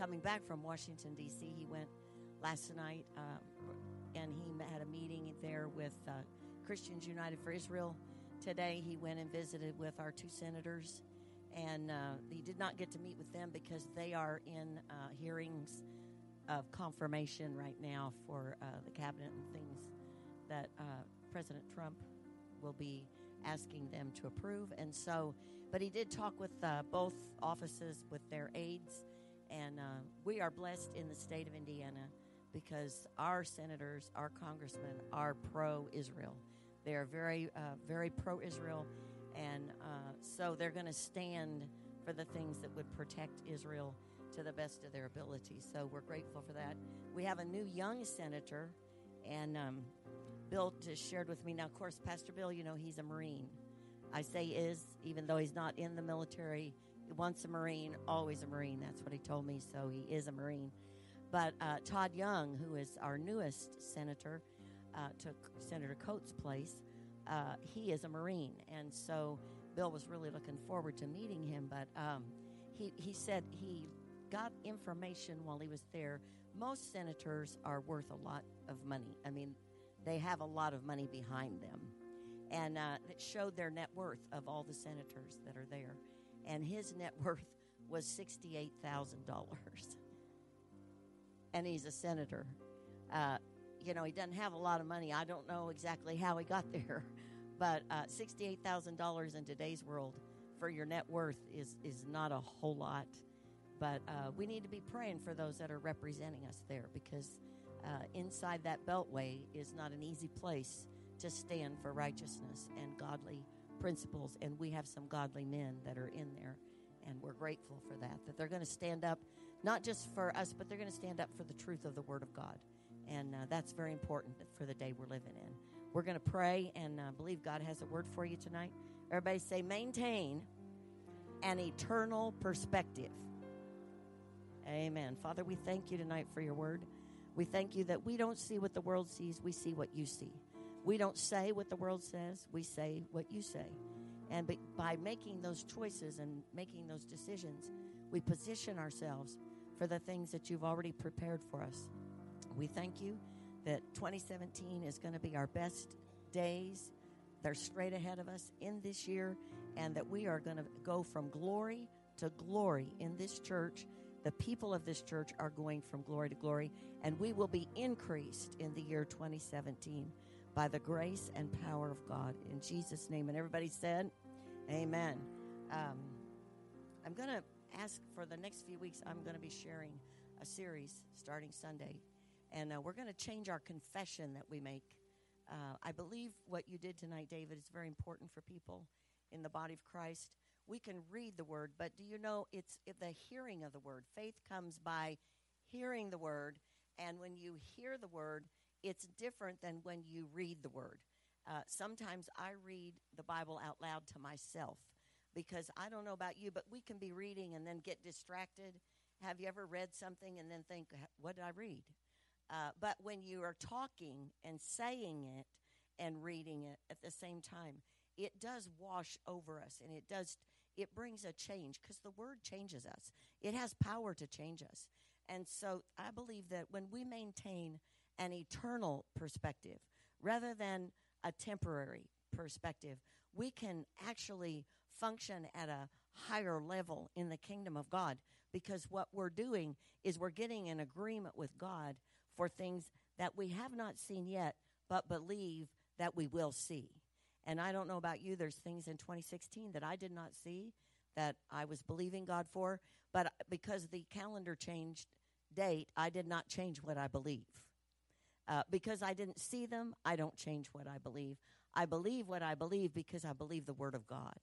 coming back from Washington, D.C. He went last night um, and he had a meeting there with uh, Christians United for Israel. Today he went and visited with our two senators, and uh, he did not get to meet with them because they are in uh, hearings of confirmation right now for uh, the cabinet and things that uh, President Trump will be asking them to approve. And so, but he did talk with uh, both offices with their aides, and uh, we are blessed in the state of Indiana because our senators, our congressmen are pro Israel. They are very, uh, very pro Israel, and uh, so they're going to stand for the things that would protect Israel to the best of their ability. So we're grateful for that. We have a new young senator, and um, Bill just shared with me. Now, of course, Pastor Bill, you know, he's a Marine. I say is, even though he's not in the military, once a Marine, always a Marine. That's what he told me, so he is a Marine. But uh, Todd Young, who is our newest senator, uh, took Senator Coats' place. Uh, he is a Marine, and so Bill was really looking forward to meeting him. But um, he he said he got information while he was there. Most senators are worth a lot of money. I mean, they have a lot of money behind them, and uh, it showed their net worth of all the senators that are there. And his net worth was sixty-eight thousand dollars and he's a senator. Uh, you know, he doesn't have a lot of money. I don't know exactly how he got there, but uh, sixty-eight thousand dollars in today's world for your net worth is is not a whole lot. But uh, we need to be praying for those that are representing us there because uh, inside that beltway is not an easy place to stand for righteousness and godly principles. And we have some godly men that are in there, and we're grateful for that. That they're going to stand up not just for us, but they're going to stand up for the truth of the Word of God. And uh, that's very important for the day we're living in. We're going to pray and uh, believe God has a word for you tonight. Everybody say, maintain an eternal perspective. Amen. Father, we thank you tonight for your word. We thank you that we don't see what the world sees, we see what you see. We don't say what the world says, we say what you say. And by making those choices and making those decisions, we position ourselves for the things that you've already prepared for us. We thank you that 2017 is going to be our best days. They're straight ahead of us in this year, and that we are going to go from glory to glory in this church. The people of this church are going from glory to glory, and we will be increased in the year 2017 by the grace and power of God. In Jesus' name. And everybody said, Amen. Um, I'm going to ask for the next few weeks, I'm going to be sharing a series starting Sunday. And uh, we're going to change our confession that we make. Uh, I believe what you did tonight, David, is very important for people in the body of Christ. We can read the word, but do you know it's the hearing of the word? Faith comes by hearing the word, and when you hear the word, it's different than when you read the word. Uh, sometimes I read the Bible out loud to myself because I don't know about you, but we can be reading and then get distracted. Have you ever read something and then think, what did I read? Uh, but when you are talking and saying it and reading it at the same time, it does wash over us and it does it brings a change because the word changes us it has power to change us and so i believe that when we maintain an eternal perspective rather than a temporary perspective we can actually function at a higher level in the kingdom of God because what we're doing is we're getting an agreement with God for things that we have not seen yet, but believe that we will see. And I don't know about you, there's things in 2016 that I did not see that I was believing God for, but because the calendar changed date, I did not change what I believe. Uh, because I didn't see them, I don't change what I believe. I believe what I believe because I believe the Word of God.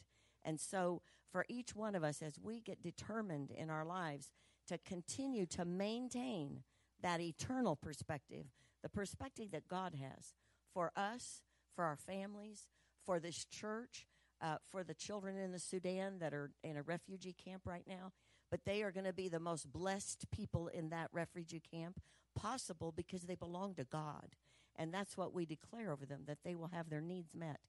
And so, for each one of us, as we get determined in our lives to continue to maintain that eternal perspective, the perspective that God has for us, for our families, for this church, uh, for the children in the Sudan that are in a refugee camp right now, but they are going to be the most blessed people in that refugee camp possible because they belong to God. And that's what we declare over them that they will have their needs met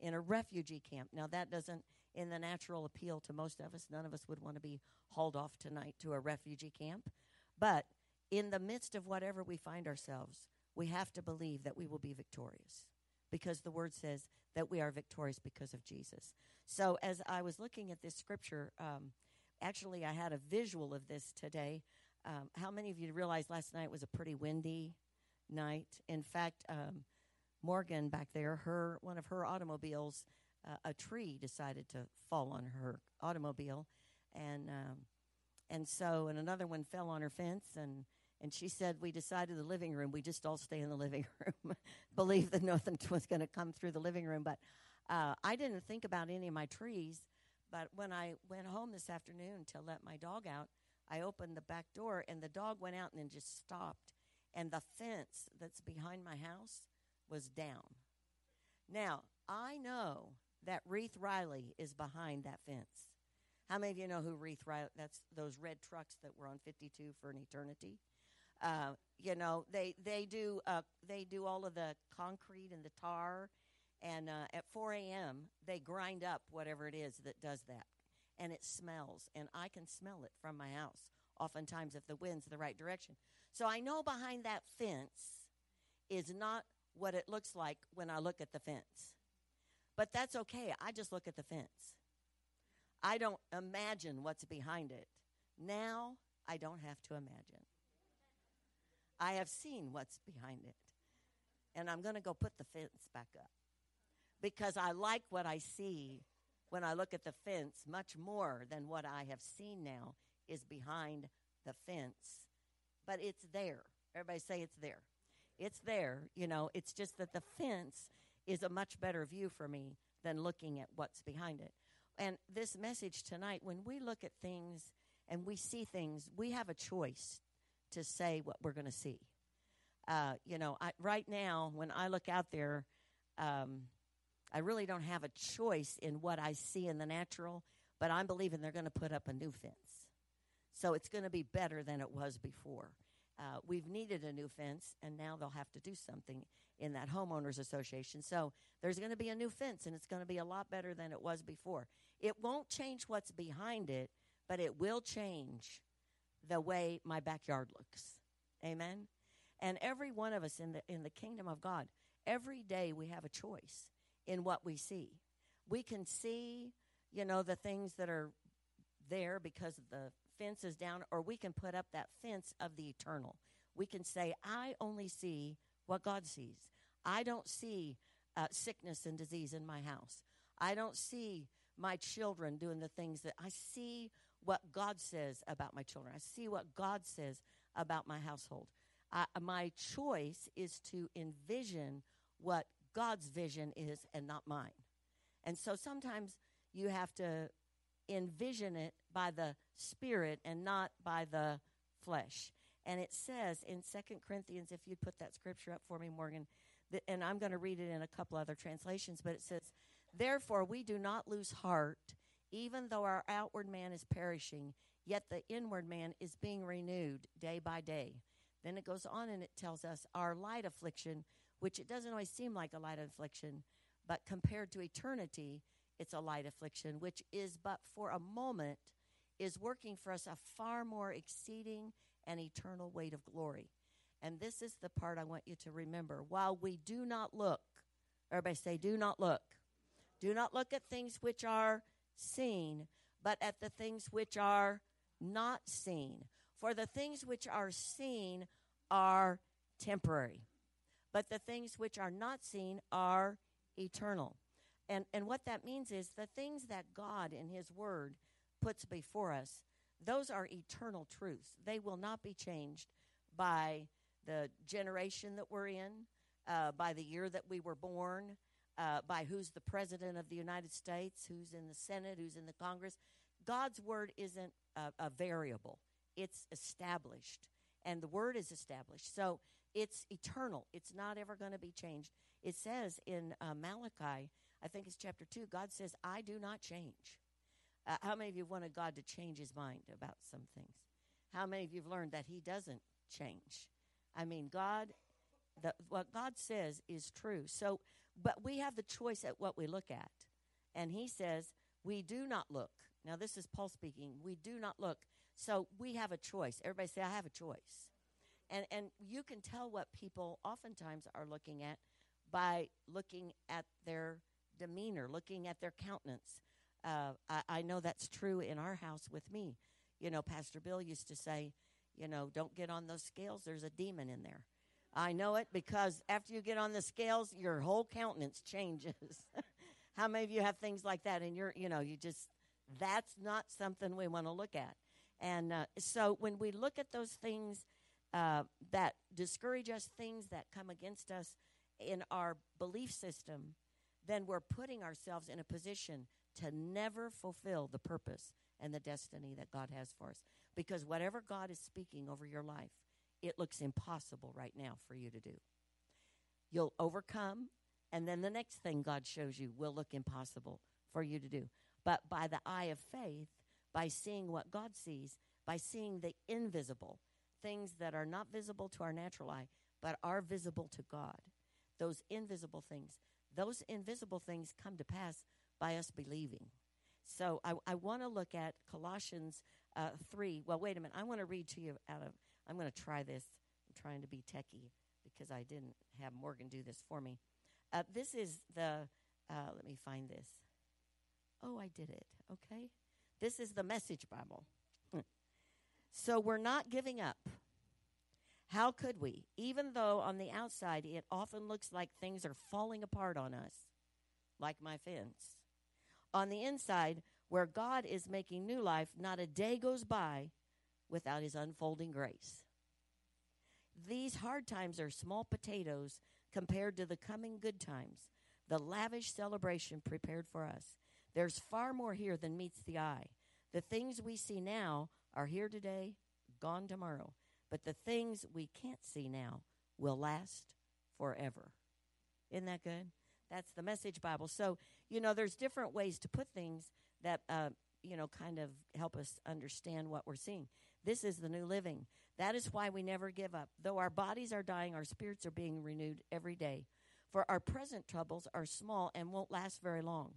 in a refugee camp. Now, that doesn't, in the natural appeal to most of us, none of us would want to be hauled off tonight to a refugee camp. But in the midst of whatever we find ourselves, we have to believe that we will be victorious because the word says that we are victorious because of Jesus. So as I was looking at this scripture, um, actually, I had a visual of this today. Um, how many of you realized last night was a pretty windy night? In fact, um, Morgan back there, her one of her automobiles, uh, a tree decided to fall on her automobile, and um, and so and another one fell on her fence, and and she said we decided the living room. We just all stay in the living room, believe that nothing was going to come through the living room, but uh, I didn't think about any of my trees. But when I went home this afternoon to let my dog out, I opened the back door and the dog went out and then just stopped. And the fence that's behind my house was down. Now, I know that Reith Riley is behind that fence. How many of you know who Reith Riley? That's those red trucks that were on 52 for an eternity. Uh, you know, they they do uh, they do all of the concrete and the tar, and uh, at 4 a.m. they grind up whatever it is that does that, and it smells, and I can smell it from my house. Oftentimes, if the wind's the right direction, so I know behind that fence is not what it looks like when I look at the fence. But that's okay. I just look at the fence. I don't imagine what's behind it. Now I don't have to imagine. I have seen what's behind it. And I'm going to go put the fence back up because I like what I see when I look at the fence much more than what I have seen now is behind the fence. But it's there. Everybody say it's there. It's there, you know, it's just that the fence is a much better view for me than looking at what's behind it. And this message tonight, when we look at things and we see things, we have a choice to say what we're going to see. Uh, you know, I, right now, when I look out there, um, I really don't have a choice in what I see in the natural, but I'm believing they're going to put up a new fence. So it's going to be better than it was before. Uh, we've needed a new fence, and now they'll have to do something in that homeowners association. So there's going to be a new fence, and it's going to be a lot better than it was before. It won't change what's behind it, but it will change the way my backyard looks. Amen. And every one of us in the in the kingdom of God, every day we have a choice in what we see. We can see, you know, the things that are there because the fence is down, or we can put up that fence of the eternal. We can say, I only see what God sees. I don't see uh, sickness and disease in my house. I don't see my children doing the things that I see what God says about my children. I see what God says about my household. My choice is to envision what God's vision is and not mine. And so sometimes you have to envision it by the spirit and not by the flesh. And it says in Second Corinthians, if you'd put that scripture up for me, Morgan, that, and I'm going to read it in a couple other translations, but it says, Therefore, we do not lose heart, even though our outward man is perishing, yet the inward man is being renewed day by day. Then it goes on and it tells us our light affliction, which it doesn't always seem like a light affliction, but compared to eternity, it's a light affliction, which is but for a moment, is working for us a far more exceeding and eternal weight of glory. And this is the part I want you to remember. While we do not look, everybody say, do not look. Do not look at things which are seen, but at the things which are not seen. For the things which are seen are temporary, but the things which are not seen are eternal. And, and what that means is the things that God in His Word puts before us, those are eternal truths. They will not be changed by the generation that we're in, uh, by the year that we were born, uh, by who's the president of the United States, who's in the Senate, who's in the Congress. God's Word isn't a, a variable, it's established. And the Word is established. So it's eternal, it's not ever going to be changed. It says in uh, Malachi, I think it's chapter 2, God says, I do not change. Uh, how many of you wanted God to change his mind about some things? How many of you have learned that he doesn't change? I mean, God, the, what God says is true. So, but we have the choice at what we look at. And he says, we do not look. Now, this is Paul speaking. We do not look So we have a choice. Everybody say, I have a choice. And, and you can tell what people oftentimes are looking at by looking at their demeanor, looking at their countenance. Uh, I, I know that's true in our house with me. You know, Pastor Bill used to say, you know, don't get on those scales. There's a demon in there. I know it because after you get on the scales, your whole countenance changes. How many of you have things like that? And you're, you know, you just, that's not something we want to look at. And uh, so when we look at those things uh, that discourage us, things that come against us in our belief system, then we're putting ourselves in a position to never fulfill the purpose and the destiny that God has for us. Because whatever God is speaking over your life, it looks impossible right now for you to do. You'll overcome, and then the next thing God shows you will look impossible for you to do. But by the eye of faith, by seeing what God sees, by seeing the invisible, things that are not visible to our natural eye, but are visible to God, those invisible things, those invisible things come to pass by us believing. So I, I want to look at Colossians uh, 3. Well, wait a minute. I want to read to you out of, I'm going to try this. I'm trying to be techie because I didn't have Morgan do this for me. Uh, this is the, uh, let me find this. Oh, I did it. Okay. This is the Message Bible. So we're not giving up. How could we? Even though on the outside it often looks like things are falling apart on us, like my fence. On the inside, where God is making new life, not a day goes by without his unfolding grace. These hard times are small potatoes compared to the coming good times, the lavish celebration prepared for us. There's far more here than meets the eye. The things we see now are here today, gone tomorrow. But the things we can't see now will last forever. Isn't that good? That's the message Bible. So, you know, there's different ways to put things that, uh, you know, kind of help us understand what we're seeing. This is the new living. That is why we never give up. Though our bodies are dying, our spirits are being renewed every day. For our present troubles are small and won't last very long.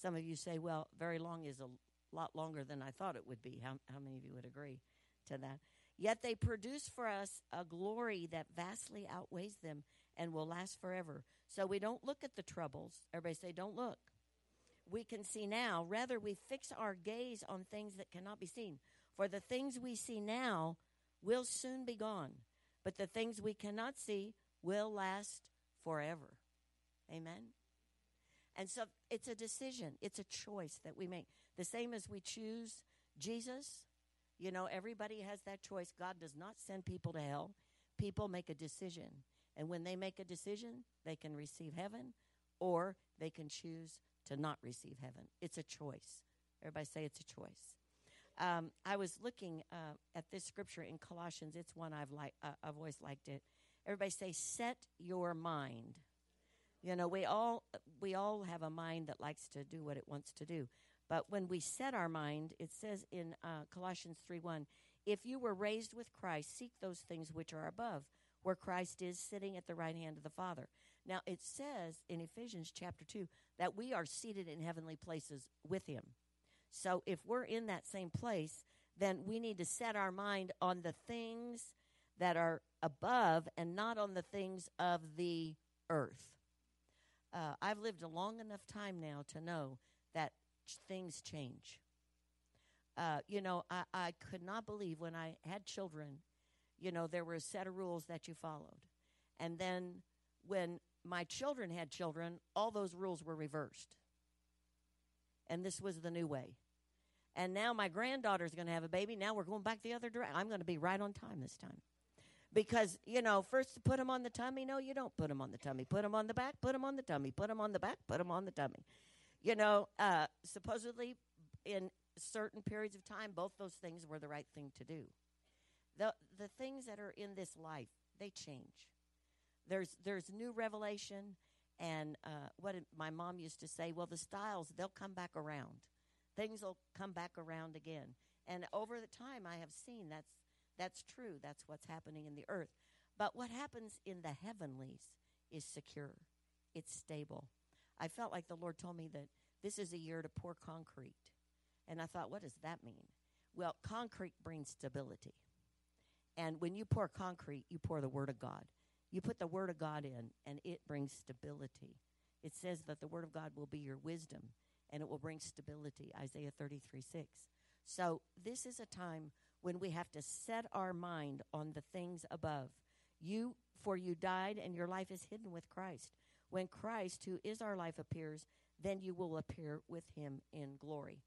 Some of you say, well, very long is a lot longer than I thought it would be. How, how many of you would agree to that? Yet they produce for us a glory that vastly outweighs them and will last forever. So we don't look at the troubles. Everybody say, don't look. We can see now. Rather, we fix our gaze on things that cannot be seen. For the things we see now will soon be gone, but the things we cannot see will last forever. Amen. And so it's a decision, it's a choice that we make. The same as we choose Jesus, you know, everybody has that choice. God does not send people to hell. People make a decision. And when they make a decision, they can receive heaven or they can choose to not receive heaven. It's a choice. Everybody say it's a choice. Um, I was looking uh, at this scripture in Colossians. It's one I've like. Uh, I've always liked it. Everybody say, "Set your mind." You know, we all we all have a mind that likes to do what it wants to do. But when we set our mind, it says in uh, Colossians 3 1, if you were raised with Christ, seek those things which are above, where Christ is sitting at the right hand of the Father. Now, it says in Ephesians chapter 2 that we are seated in heavenly places with Him. So if we're in that same place, then we need to set our mind on the things that are above and not on the things of the earth uh, I've lived a long enough time now to know that things change. Uh, you know, I, I could not believe when I had children, you know, there were a set of rules that you followed. And then when my children had children, all those rules were reversed. And this was the new way. And now my granddaughter's going to have a baby. Now we're going back the other direction. I'm going to be right on time this time because you know first to put them on the tummy no you don't put them on the tummy put them on the back put them on the tummy put them on the back put them on the tummy you know uh, supposedly in certain periods of time both those things were the right thing to do the the things that are in this life they change there's there's new revelation and uh, what my mom used to say well the styles they'll come back around things will come back around again and over the time i have seen that's that's true. That's what's happening in the earth. But what happens in the heavenlies is secure, it's stable. I felt like the Lord told me that this is a year to pour concrete. And I thought, what does that mean? Well, concrete brings stability. And when you pour concrete, you pour the Word of God. You put the Word of God in, and it brings stability. It says that the Word of God will be your wisdom, and it will bring stability. Isaiah 33 6. So, this is a time when we have to set our mind on the things above. You, for you died, and your life is hidden with Christ. When Christ, who is our life, appears, then you will appear with him in glory.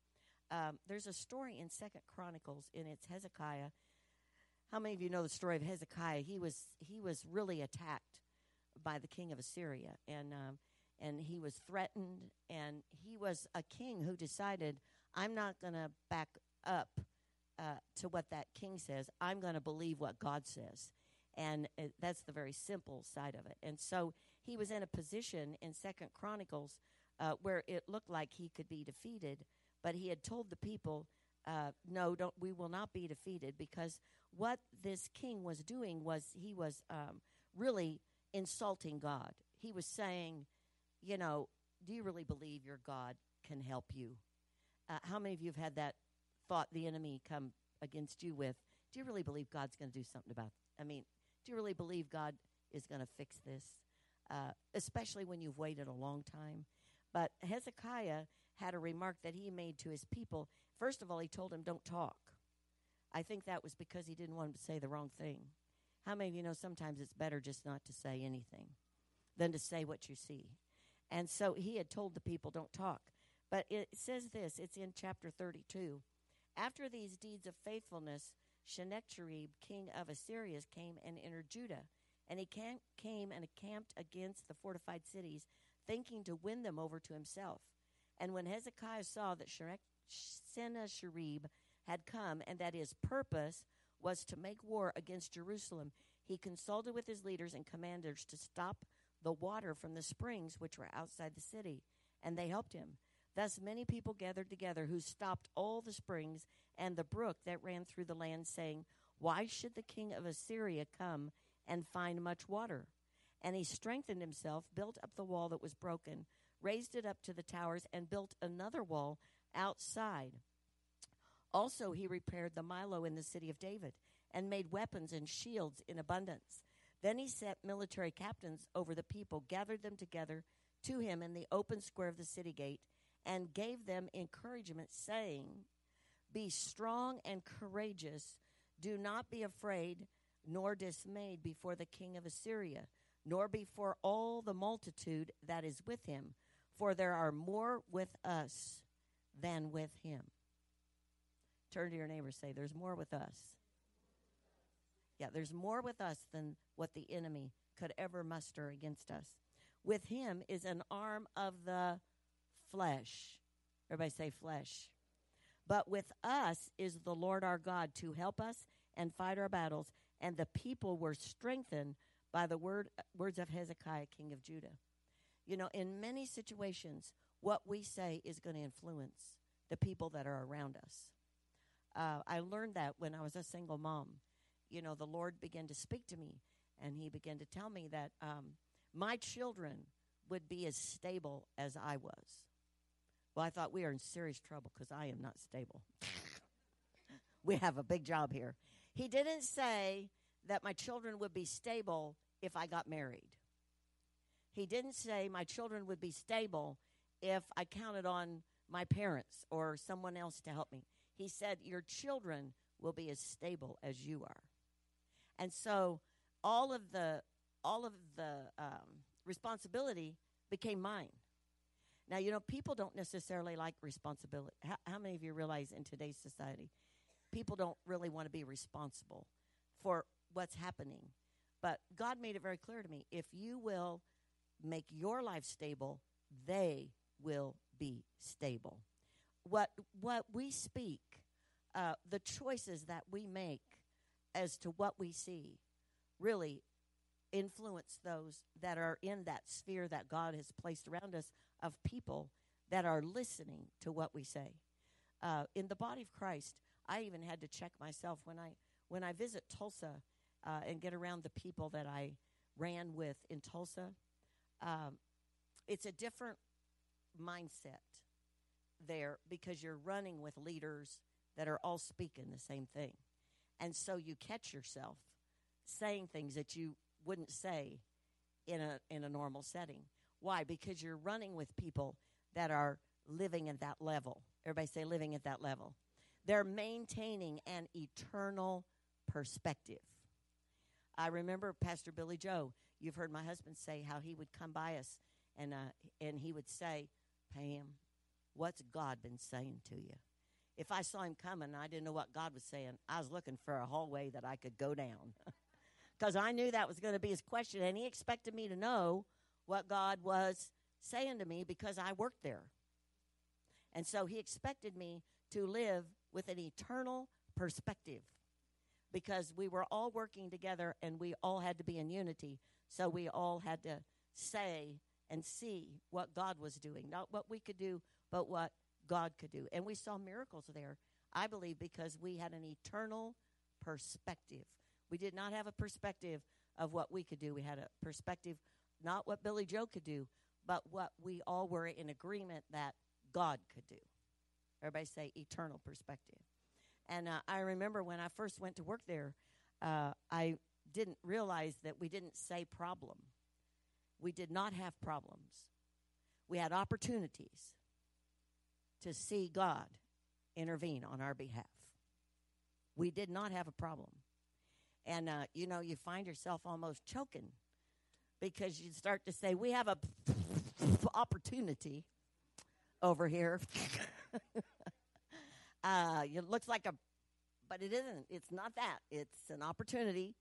Um, there's a story in Second Chronicles, and it's Hezekiah. How many of you know the story of Hezekiah? He was he was really attacked by the king of Assyria, and um, and he was threatened, and he was a king who decided, I'm not going to back up uh, to what that king says. I'm going to believe what God says, and uh, that's the very simple side of it. And so he was in a position in Second Chronicles uh, where it looked like he could be defeated, but he had told the people, uh, "No, don't. We will not be defeated." Because what this king was doing was he was um, really insulting God. He was saying, "You know, do you really believe your God can help you?" Uh, how many of you have had that thought the enemy come against you with? Do you really believe God's going to do something about? It? I mean, do you really believe God is going to fix this? Uh, especially when you've waited a long time. But Hezekiah had a remark that he made to his people. First of all, he told them, Don't talk. I think that was because he didn't want to say the wrong thing. How many of you know sometimes it's better just not to say anything than to say what you see? And so he had told the people, Don't talk. But it says this it's in chapter 32. After these deeds of faithfulness, Sennacherib, king of Assyria, came and entered Judah. And he came and camped against the fortified cities thinking to win them over to himself. And when Hezekiah saw that Sennacherib had come and that his purpose was to make war against Jerusalem, he consulted with his leaders and commanders to stop the water from the springs which were outside the city, and they helped him. Thus many people gathered together who stopped all the springs and the brook that ran through the land, saying, Why should the king of Assyria come and find much water? And he strengthened himself, built up the wall that was broken, raised it up to the towers, and built another wall outside. Also, he repaired the Millo in the city of David, and made weapons and shields in abundance. Then he set military captains over the people, gathered them together to him in the open square of the city gate, and gave them encouragement, saying, Be strong and courageous. Do not be afraid nor dismayed before the king of Assyria nor before all the multitude that is with him, for there are more with us than with him. Turn to your neighbor say, There's more with us. Yeah, there's more with us than what the enemy could ever muster against us. With him is an arm of the flesh. Everybody say flesh. But with us is the Lord our God to help us and fight our battles. And the people were strengthened by the word, words of Hezekiah, king of Judah. You know, in many situations, what we say is going to influence the people that are around us. Uh, I learned that when I was a single mom. You know, the Lord began to speak to me, and He began to tell me that um, my children would be as stable as I was. Well, I thought we are in serious trouble because I am not stable. we have a big job here. He didn't say that my children would be stable if I got married. He didn't say my children would be stable if I counted on my parents or someone else to help me. He said, Your children will be as stable as you are. And so all of the all of the um, responsibility became mine. Now, you know, people don't necessarily like responsibility. How, how many of you realize in today's society, people don't really want to be responsible for what's happening. But God made it very clear to me if you will make your life stable, they will be stable. What, what we speak, uh, the choices that we make as to what we see, really influence those that are in that sphere that God has placed around us of people that are listening to what we say. Uh, in the body of Christ, I even had to check myself when I when I visit Tulsa uh, and get around the people that I ran with in Tulsa. Um, it's a different mindset there because you're running with leaders that are all speaking the same thing. And so you catch yourself saying things that you wouldn't say in a in a normal setting. Why? Because you're running with people that are living at that level. Everybody say living at that level. They're maintaining an eternal perspective. I remember Pastor Billy Joe. You've heard my husband say how he would come by us and uh, and he would say, "Pam, what's God been saying to you?" If I saw him coming, I didn't know what God was saying. I was looking for a hallway that I could go down because I knew that was going to be his question, and he expected me to know what God was saying to me because I worked there. And so he expected me to live with an eternal perspective because we were all working together and we all had to be in unity. So we all had to say and see what God was doing, not what we could do, but what God could do. And we saw miracles there, I believe, because we had an eternal perspective. We did not have a perspective of what we could do. We had a perspective, not what Billy Joe could do, but what we all were in agreement that God could do. Everybody say eternal perspective. And uh, I remember when I first went to work there, uh, I didn't realize that we didn't say problem. We did not have problems. We had opportunities to see God intervene on our behalf. We did not have a problem. And, uh, you know, you find yourself almost choking because you start to say, We have a opportunity over here. uh, it looks like a, but it isn't. It's not that. It's an opportunity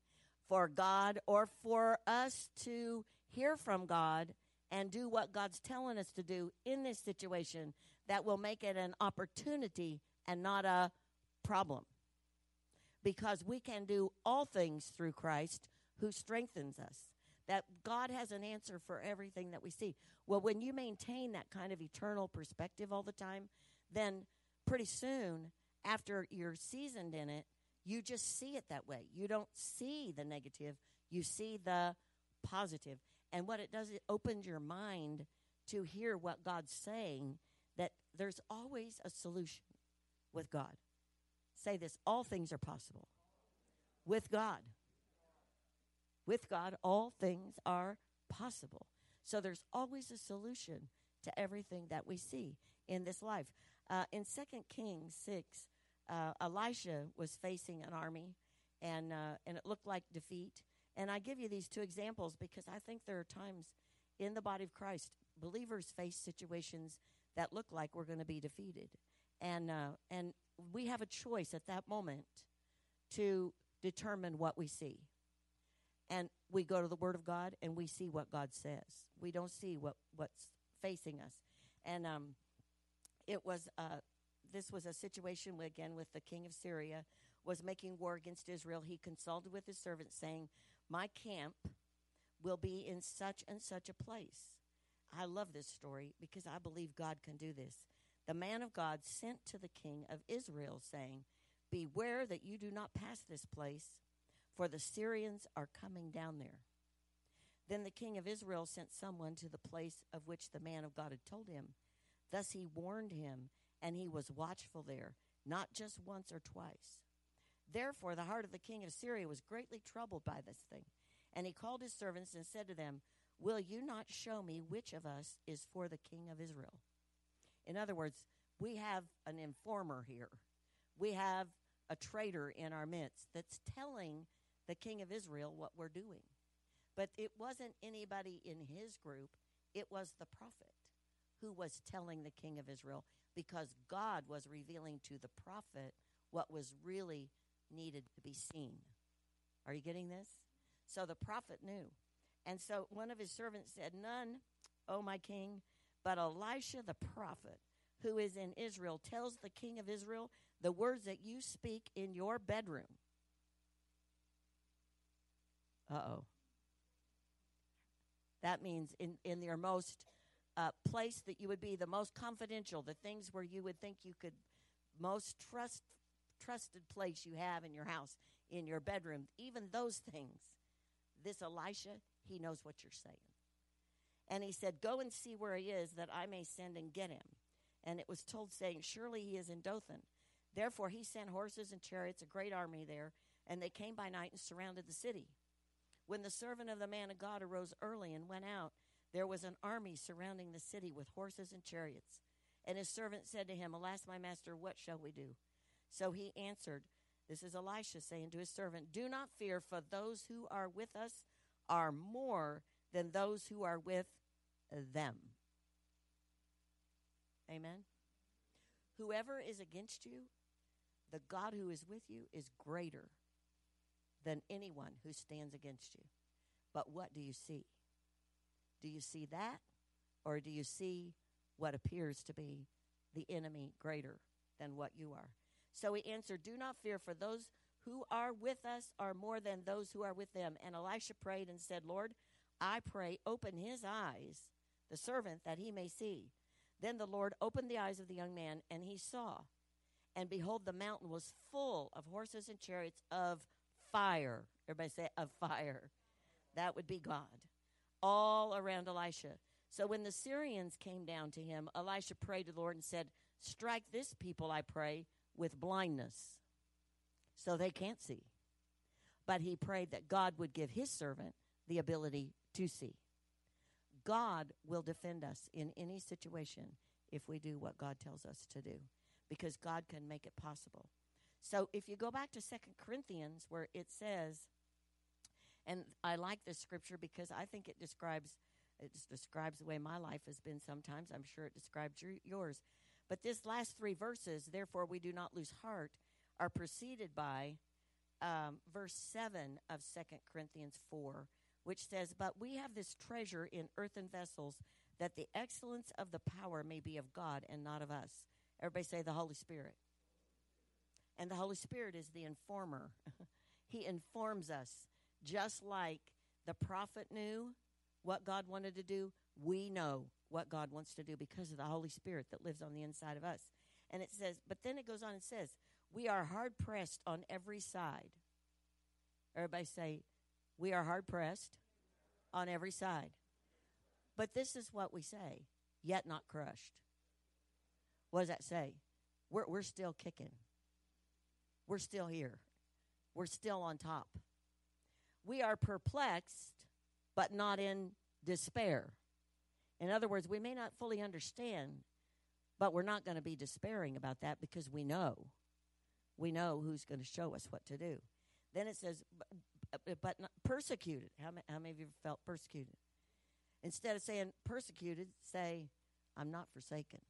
for God or for us to hear from God and do what God's telling us to do in this situation that will make it an opportunity and not a problem. Because we can do all things through Christ who strengthens us that God has an answer for everything that we see. Well, when you maintain that kind of eternal perspective all the time, then pretty soon, after you're seasoned in it, you just see it that way. You don't see the negative, you see the positive. And what it does, it opens your mind to hear what God's saying, that there's always a solution with God. Say this all things are possible with God with God, all things are possible. So there's always a solution to everything that we see in this life. Uh, in 2 Kings 6, uh, Elisha was facing an army, and, uh, and it looked like defeat. And I give you these two examples because I think there are times in the body of Christ, believers face situations that look like we're going to be defeated. And, uh, and we have a choice at that moment to determine what we see and we go to the Word of God and we see what God says. We don't see what what's facing us, and um, it was uh, this was a situation again with the king of Syria was making war against Israel. He consulted with his servants, saying, "My camp will be in such and such a place." I love this story because I believe God can do this. The man of God sent to the king of Israel, saying, Beware that you do not pass this place for the Syrians are coming down there. Then the king of Israel sent someone to the place of which the man of God had told him. Thus he warned him, and he was watchful there, not just once or twice. Therefore, the heart of the king of Syria was greatly troubled by this thing. And he called his servants and said to them, Will you not show me which of us is for the king of Israel? In other words, we have an informer here. We have a traitor in our midst that's telling the king of Israel what we're doing. But it wasn't anybody in his group, it was the prophet who was telling the king of Israel because God was revealing to the prophet what was really needed to be seen. Are you getting this? So the prophet knew. And so one of his servants said, None, O my king, but Elisha the prophet, who is in Israel, tells the king of Israel the words that you speak in your bedroom. Uh oh. That means in, in your most uh, place that you would be the most confidential, the things where you would think you could most trust trusted place you have in your house, in your bedroom, even those things. This Elisha, he knows what you're saying. And he said, Go and see where he is, that I may send and get him. And it was told, saying, Surely he is in Dothan. Therefore, he sent horses and chariots, a great army there, and they came by night and surrounded the city. When the servant of the man of God arose early and went out, there was an army surrounding the city with horses and chariots. And his servant said to him, Alas, my master, what shall we do? So he answered, This is Elisha saying to his servant, Do not fear, for those who are with us are more than those who are with them. Amen. Whoever is against you, the God who is with you is greater than anyone who stands against you. But what do you see? Do you see that? Or do you see what appears to be the enemy greater than what you are? So he answered, Do not fear, for those who are with us are more than those who are with them. And Elisha prayed and said, Lord, I pray, open his eyes, the servant, that he may see. Then the Lord opened the eyes of the young man, and he saw. And behold, the mountain was full of horses and chariots of fire. Everybody say, of fire. That would be God. All around Elisha. So when the Syrians came down to him, Elisha prayed to the Lord and said, Strike this people, I pray, with blindness, so they can't see. But he prayed that God would give his servant the ability to see. God will defend us in any situation if we do what God tells us to do, because God can make it possible. So if you go back to Second Corinthians, where it says, and I like this scripture because I think it describes it describes the way my life has been sometimes. I'm sure it describes your, yours. But this last three verses, therefore we do not lose heart, are preceded by um, verse 7 of Second Corinthians 4, which says, But we have this treasure in earthen vessels, that the excellence of the power may be of God and not of us. Everybody say the Holy Spirit. And the Holy Spirit is the informer. he informs us, just like the prophet knew what God wanted to do, we know what God wants to do because of the Holy Spirit that lives on the inside of us. And it says, but then it goes on and says, we are hard pressed on every side. Everybody say, we are hard pressed on every side. But this is what we say, yet not crushed. What does that say? We're, we're still kicking. We're still here. We're still on top. We are perplexed, but not in despair. In other words, we may not fully understand, but we're not going to be despairing about that because we know. We know who's going to show us what to do. Then it says, but persecuted. How many, how many of you felt persecuted? Instead of saying persecuted, say, I'm not forsaken.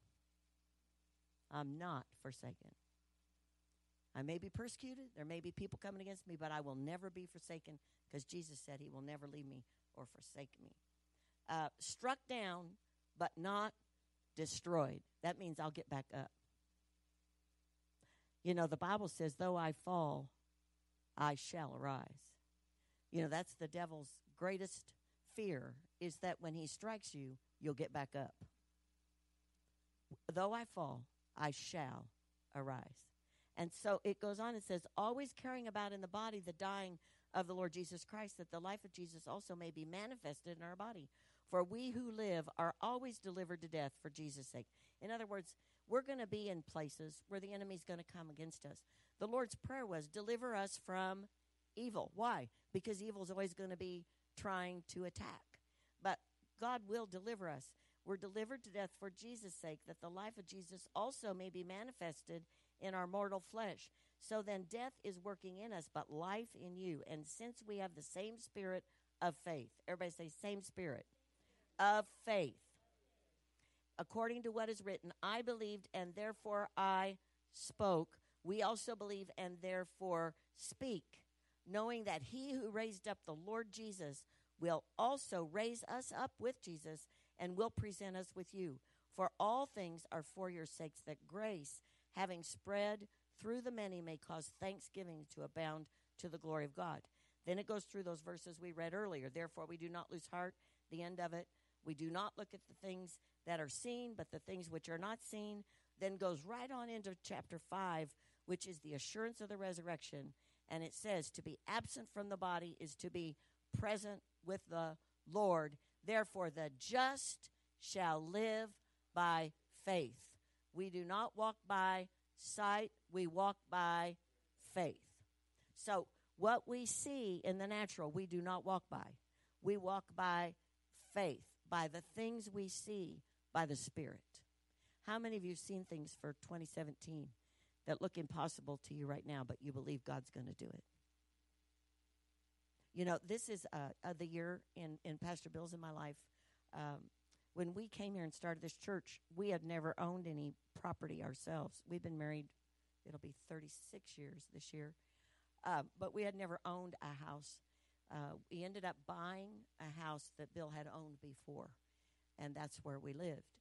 I'm not forsaken. I may be persecuted. There may be people coming against me, but I will never be forsaken because Jesus said he will never leave me or forsake me uh, struck down, but not destroyed. That means I'll get back up. You know, the Bible says, though I fall, I shall arise. You know, that's the devil's greatest fear is that when he strikes you, you'll get back up. Though I fall, I shall arise. And so it goes on and says, always carrying about in the body the dying of the Lord Jesus Christ, that the life of Jesus also may be manifested in our body. For we who live are always delivered to death for Jesus' sake. In other words, we're going to be in places where the enemy's going to come against us. The Lord's prayer was, deliver us from evil. Why? Because evil is always going to be trying to attack. But God will deliver us. We're delivered to death for Jesus' sake, that the life of Jesus also may be manifested in our mortal flesh. So then death is working in us, but life in you. And since we have the same spirit of faith, everybody say, same spirit of faith. According to what is written, I believed and therefore I spoke. We also believe and therefore speak, knowing that he who raised up the Lord Jesus will also raise us up with Jesus and will present us with you. For all things are for your sakes, that grace, having spread through the many, may cause thanksgiving to abound to the glory of God. Then it goes through those verses we read earlier. Therefore, we do not lose heart. The end of it. We do not look at the things that are seen, but the things which are not seen. Then goes right on into chapter 5, which is the assurance of the resurrection. And it says, to be absent from the body is to be present with the Lord. Therefore, the just shall live by faith. We do not walk by sight, We walk by faith. So, what we see in the natural, we do not walk by. We walk by faith, by the things we see by the Spirit. How many of you have seen things for 2017 that look impossible to you right now, but you believe God's going to do it? You know, this is uh, uh, the year in, in Pastor Bill's in my life. Um, when we came here and started this church, we had never owned any property ourselves. We've been married, it'll be 36 years this year, uh, but we had never owned a house. Uh, we ended up buying a house that Bill had owned before, and that's where we lived.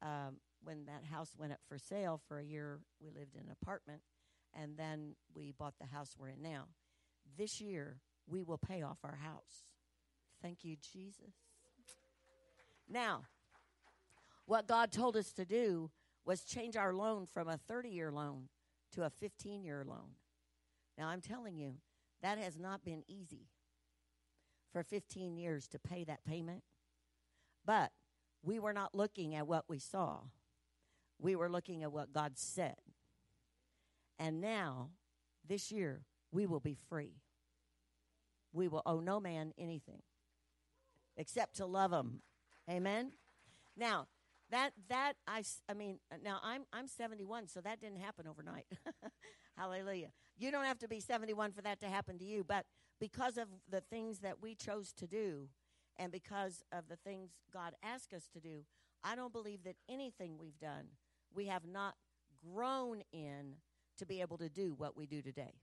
Um, when that house went up for sale for a year, we lived in an apartment, and then we bought the house we're in now. This year, we will pay off our house. Thank you, Jesus. Now, what God told us to do was change our loan from a 30 year loan to a 15 year loan. Now, I'm telling you, that has not been easy for 15 years to pay that payment. But we were not looking at what we saw, we were looking at what God said. And now, this year, we will be free. We will owe no man anything except to love him. Amen. Now, that that I I mean, uh, now I'm I'm 71, so that didn't happen overnight. Hallelujah. You don't have to be 71 for that to happen to you, but because of the things that we chose to do and because of the things God asked us to do, I don't believe that anything we've done we have not grown in to be able to do what we do today.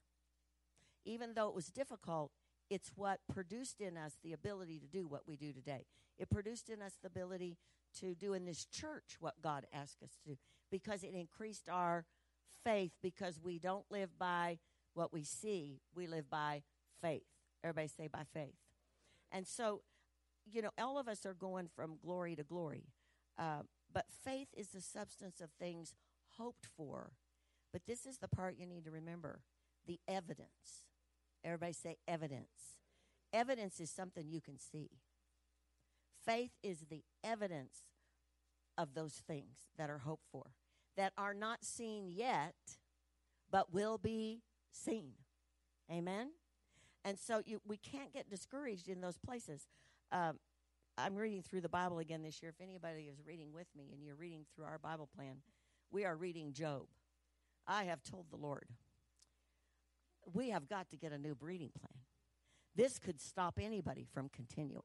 Even though it was difficult, it's what produced in us the ability to do what we do today. It produced in us the ability to do in this church what God asked us to do because it increased our faith because we don't live by what we see, we live by faith. Everybody say by faith. And so, you know, all of us are going from glory to glory. Uh, but faith is the substance of things hoped for. But this is the part you need to remember the evidence. Everybody say evidence. Evidence is something you can see. Faith is the evidence of those things that are hoped for, that are not seen yet, but will be seen. Amen? And so you, we can't get discouraged in those places. Um, I'm reading through the Bible again this year. If anybody is reading with me and you're reading through our Bible plan, we are reading Job. I have told the Lord, we have got to get a new breeding plan. This could stop anybody from continuing.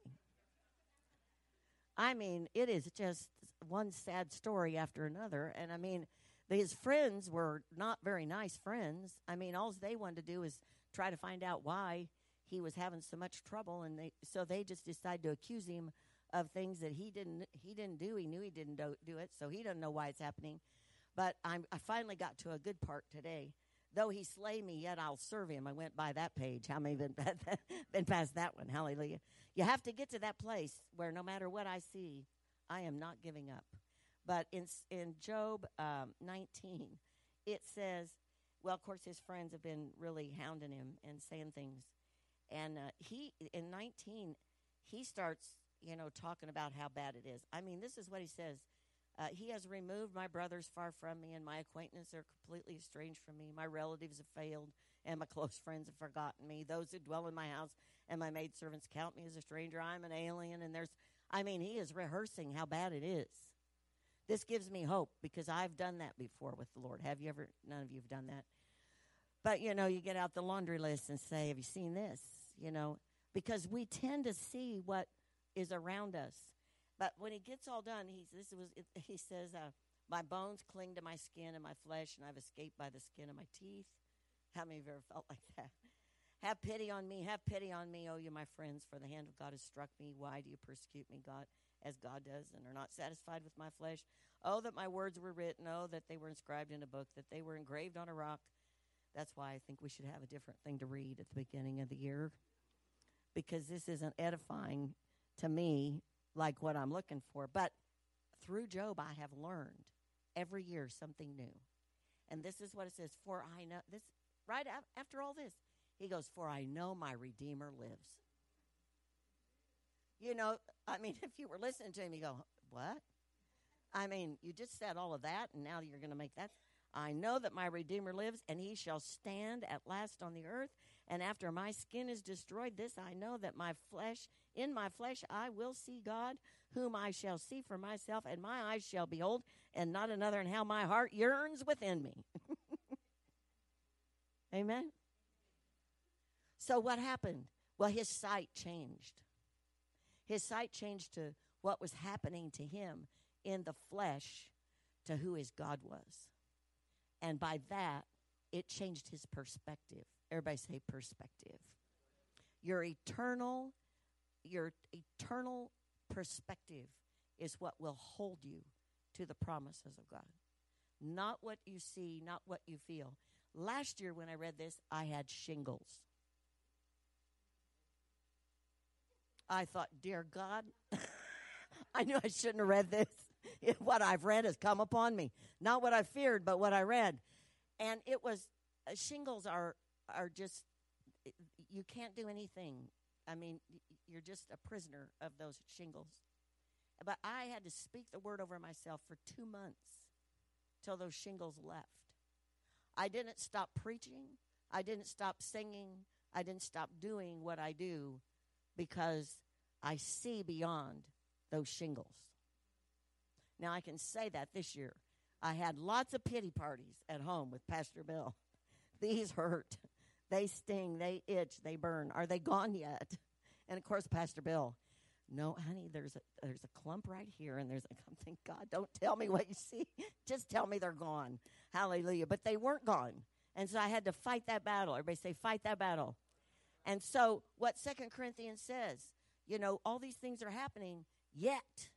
I mean, it is just one sad story after another. And I mean, his friends were not very nice friends. I mean, all they wanted to do is try to find out why he was having so much trouble, and they so they just decided to accuse him of things that he didn't he didn't do. He knew he didn't do, do it, so he doesn't know why it's happening. But I'm, I finally got to a good part today Though he slay me, yet I'll serve him. I went by that page. How many been, been past that one? Hallelujah. You have to get to that place where no matter what I see, I am not giving up. But in, in Job um, 19, it says, well, of course, his friends have been really hounding him and saying things. And uh, he, in 19, he starts, you know, talking about how bad it is. I mean, this is what he says uh, he has removed my brothers far from me, and my acquaintances are completely estranged from me. My relatives have failed, and my close friends have forgotten me. Those who dwell in my house and my maidservants count me as a stranger. I'm an alien, and there's, I mean, he is rehearsing how bad it is. This gives me hope because I've done that before with the Lord. Have you ever? None of you have done that. But, you know, you get out the laundry list and say, Have you seen this? You know, because we tend to see what is around us but when he gets all done, he this was he says, uh, "My bones cling to my skin and my flesh, and I've escaped by the skin of my teeth." How many of you ever felt like that? Have pity on me, have pity on me, oh you my friends, for the hand of God has struck me. Why do you persecute me, God, as God does, and are not satisfied with my flesh? Oh, that my words were written, oh, that they were inscribed in a book, that they were engraved on a rock. That's why I think we should have a different thing to read at the beginning of the year. Because this isn't edifying to me like what I'm looking for. But through Job, I have learned every year something new. And this is what it says For I know this, right after all this, he goes, For I know my Redeemer lives. You know, I mean, if you were listening to him, you go, What? I mean, you just said all of that, and now you're going to make that. I know that my Redeemer lives, and he shall stand at last on the earth. And after my skin is destroyed, this I know that my flesh, in my flesh, I will see God, whom I shall see for myself, and my eyes shall behold, and not another, and how my heart yearns within me. Amen. So, what happened? Well, his sight changed. His sight changed to what was happening to him in the flesh to who his God was. And by that, it changed his perspective. Everybody say perspective. Your eternal, your eternal perspective is what will hold you to the promises of God. Not what you see, not what you feel. Last year, when I read this, I had shingles. I thought, Dear God, I knew I shouldn't have read this. what I've read has come upon me. Not what I feared, but what I read. And it was uh, shingles are are just you can't do anything. I mean, you're just a prisoner of those shingles. But I had to speak the word over myself for 2 months till those shingles left. I didn't stop preaching. I didn't stop singing. I didn't stop doing what I do because I see beyond those shingles. Now, I can say that this year. I had lots of pity parties at home with Pastor Bill. These hurt. They sting. They itch. They burn. Are they gone yet? And of course, Pastor Bill, no, honey, there's a, there's a clump right here, and there's a, I'm thinking, God, don't tell me what you see. Just tell me they're gone. Hallelujah. But they weren't gone. And so I had to fight that battle. Everybody say, fight that battle. And so what Second Corinthians says, you know, all these things are happening, yet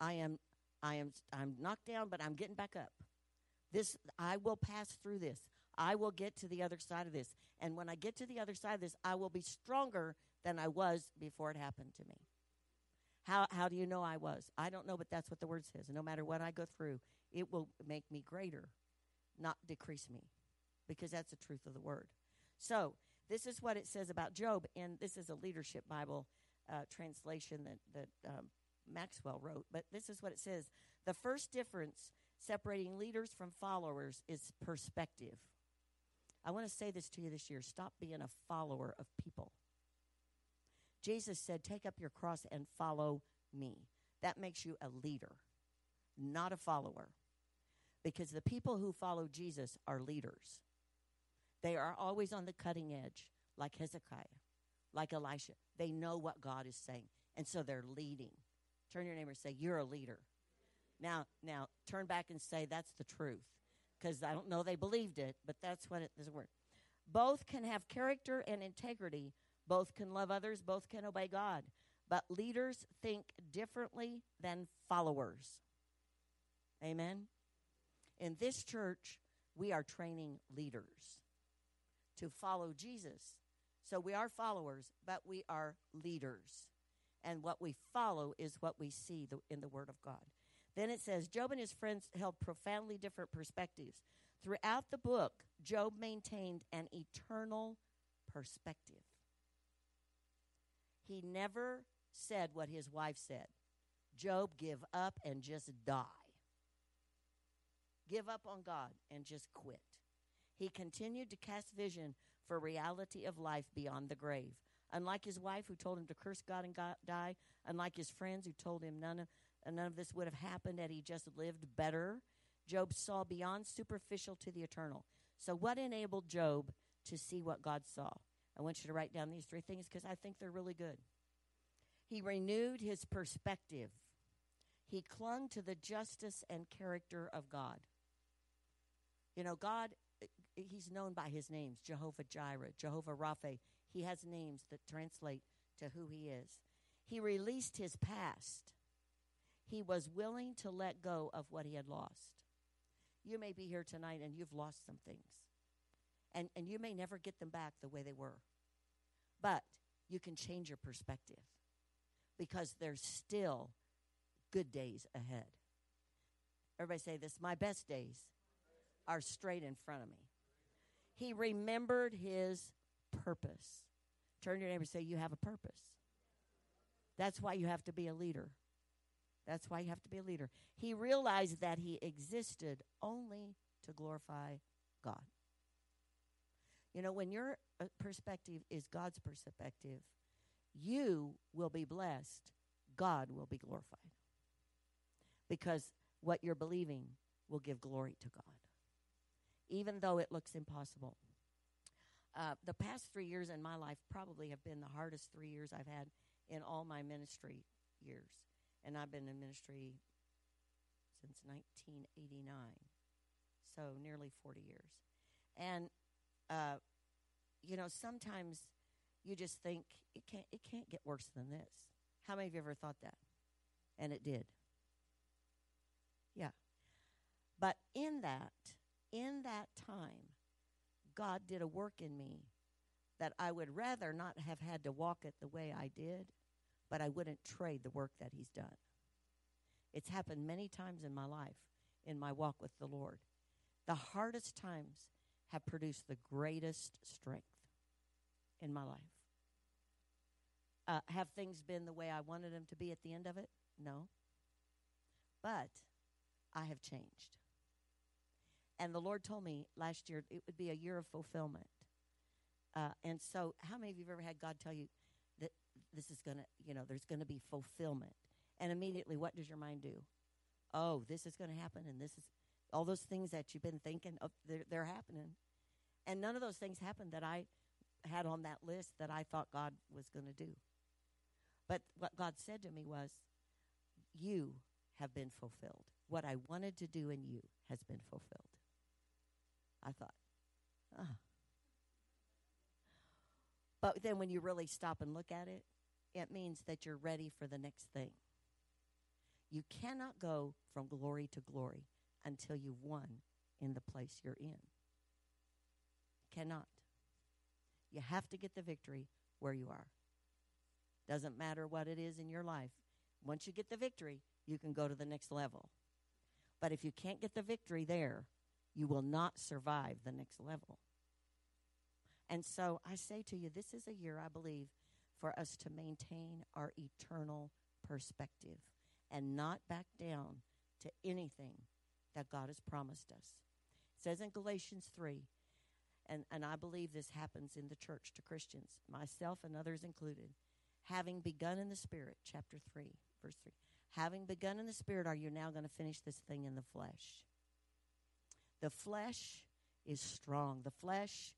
I am I am I'm knocked down, but I'm getting back up. This I will pass through this. I will get to the other side of this. And when I get to the other side of this, I will be stronger than I was before it happened to me. How how do you know I was? I don't know, but that's what the word says. No matter what I go through, it will make me greater, not decrease me. Because that's the truth of the word. So, this is what it says about Job, and this is a leadership Bible uh, translation that that um, Maxwell wrote, but this is what it says The first difference separating leaders from followers is perspective. I want to say this to you this year stop being a follower of people. Jesus said, Take up your cross and follow me. That makes you a leader, not a follower. Because the people who follow Jesus are leaders. They are always on the cutting edge, like Hezekiah, like Elisha. They know what God is saying, and so they're leading. Turn your neighbor and say, You're a leader. Now, now turn back and say that's the truth. Because I don't know they believed it, but that's what it is word. Both can have character and integrity. Both can love others. Both can obey God. But leaders think differently than followers. Amen. In this church, we are training leaders to follow Jesus. So we are followers, but we are leaders and what we follow is what we see the, in the Word of God. Then it says Job and his friends held profoundly different perspectives. Throughout the book, Job maintained an eternal perspective. He never said what his wife said Job, give up and just die. Give up on God and just quit. He continued to cast vision for reality of life beyond the grave. Unlike his wife, who told him to curse God and God, die, unlike his friends, who told him none of, none of this would have happened had he just lived better, Job saw beyond superficial to the eternal. So, what enabled Job to see what God saw? I want you to write down these three things because I think they're really good. He renewed his perspective. He clung to the justice and character of God. You know, God, eh, He's known by His names Jehovah Jireh, Jehovah Rapha. He has names that translate to who he is. He released his past. He was willing to let go of what he had lost. You may be here tonight and you've lost some things. And, and you may never get them back the way they were. But you can change your perspective because there's still good days ahead. Everybody say this my best days are straight in front of me. He remembered his purpose. Turn to your neighbor and say, You have a purpose. That's why you have to be a leader. That's why you have to be a leader. He realized that he existed only to glorify God. You know, when your uh, perspective is God's perspective, you will be blessed, God will be glorified. Because what you're believing will give glory to God, even though it looks impossible. Uh, the past three years in my life probably have been the hardest three years I've had in all my ministry years. And I've been in ministry since 1989, so nearly 40 years. And, uh, you know, sometimes you just think it can't, it can't get worse than this. How many of you ever thought that? And it did. Yeah. But in that, in that time, God did a work in me that I would rather not have had to walk it the way I did, but I wouldn't trade the work that He's done. It's happened many times in my life, in my walk with the Lord. The hardest times have produced the greatest strength in my life. Uh, have things been the way I wanted them to be at the end of it? No. But I have changed. And the Lord told me last year it would be a year of fulfillment. Uh, and so, how many of you have ever had God tell you this is going to, you know, there's going to be fulfillment? And immediately, what does your mind do? Oh, this is going to happen, and this is all those things that you've been thinking of, they're, they're happening. And none of those things happened that I had on that list that I thought God was going to do. But what God said to me was, You have been fulfilled. What I wanted to do in you has been fulfilled. I thought, ah. But then when you really stop and look at it, it means that you're ready for the next thing. You cannot go from glory to glory until you've won in the place you're in. Cannot. You have to get the victory where you are. Doesn't matter what it is in your life. Once you get the victory, you can go to the next level. But if you can't get the victory there, you will not survive the next level. And so I say to you, this is a year, I believe, for us to maintain our eternal perspective and not back down to anything that God has promised us. It says in Galatians 3, and, and I believe this happens in the church to Christians, myself and others included, having begun in the Spirit, chapter 3, verse 3. Having begun in the Spirit, are you now going to finish this thing in the flesh? The flesh is strong. The flesh,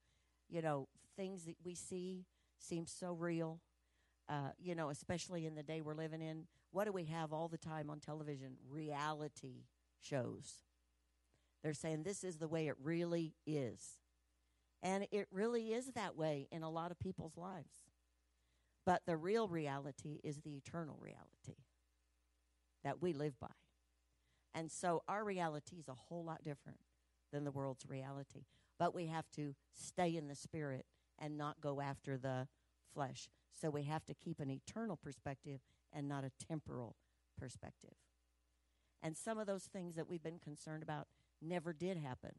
you know, things that we see seem so real. Uh, you know, especially in the day we're living in. What do we have all the time on television? Reality shows. They're saying this is the way it really is. And it really is that way in a lot of people's lives. But the real reality is the eternal reality that we live by. And so our reality is a whole lot different than the world's reality. But we have to stay in the spirit and not go after the flesh. So we have to keep an eternal perspective and not a temporal perspective. And some of those things that we've been concerned about never did happen.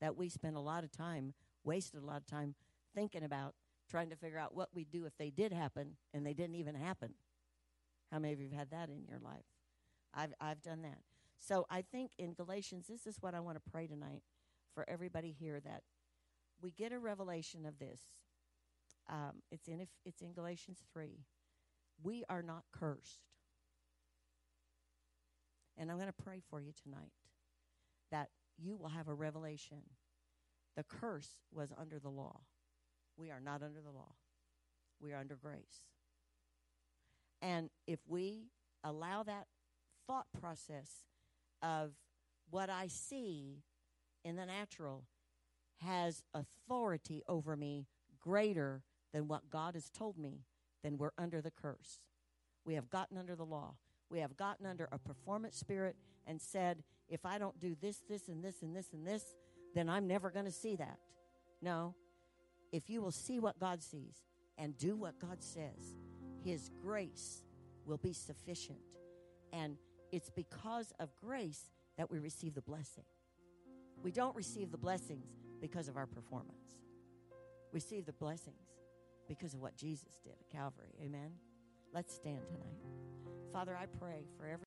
That we spent a lot of time, wasted a lot of time thinking about trying to figure out what we'd do if they did happen and they didn't even happen. How many of you have had that in your life? I've I've done that. So I think in Galatians, this is what I want to pray tonight for everybody here that we get a revelation of this. Um, it's in it's in Galatians three. We are not cursed, and I'm going to pray for you tonight that you will have a revelation. The curse was under the law. We are not under the law. We are under grace. And if we allow that thought process of what I see in the natural has authority over me greater than what God has told me, then we're under the curse. We have gotten under the law. We have gotten under a performance spirit and said, if I don't do this, this, and this, and this, and this, then I'm never going to see that. No. If you will see what God sees and do what God says, His grace will be sufficient. And it's because of grace that we receive the blessing. We don't receive the blessings because of our performance. We receive the blessings because of what Jesus did at Calvary. Amen. Let's stand tonight. Father, I pray for every